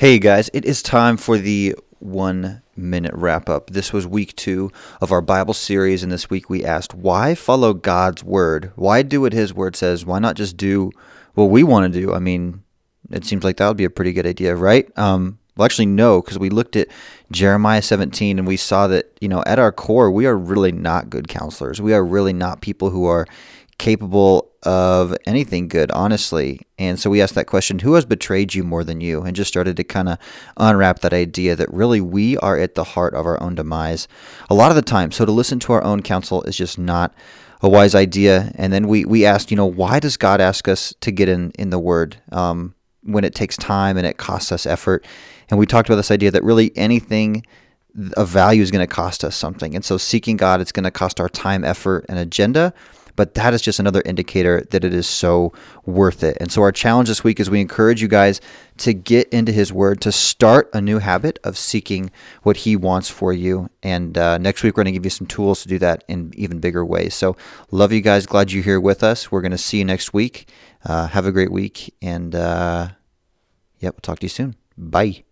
Hey guys, it is time for the one minute wrap up. This was week two of our Bible series, and this week we asked, why follow God's word? Why do what His word says? Why not just do what we want to do? I mean, it seems like that would be a pretty good idea, right? Um, well, actually, no, because we looked at Jeremiah 17 and we saw that, you know, at our core, we are really not good counselors. We are really not people who are capable of anything good, honestly. And so we asked that question who has betrayed you more than you? And just started to kind of unwrap that idea that really we are at the heart of our own demise a lot of the time. So to listen to our own counsel is just not a wise idea. And then we, we asked, you know, why does God ask us to get in, in the Word um, when it takes time and it costs us effort? And we talked about this idea that really anything of value is going to cost us something. And so seeking God, it's going to cost our time, effort, and agenda but that is just another indicator that it is so worth it. And so, our challenge this week is we encourage you guys to get into His Word, to start a new habit of seeking what He wants for you. And uh, next week, we're going to give you some tools to do that in even bigger ways. So, love you guys. Glad you're here with us. We're going to see you next week. Uh, have a great week. And, uh, yep, we'll talk to you soon. Bye.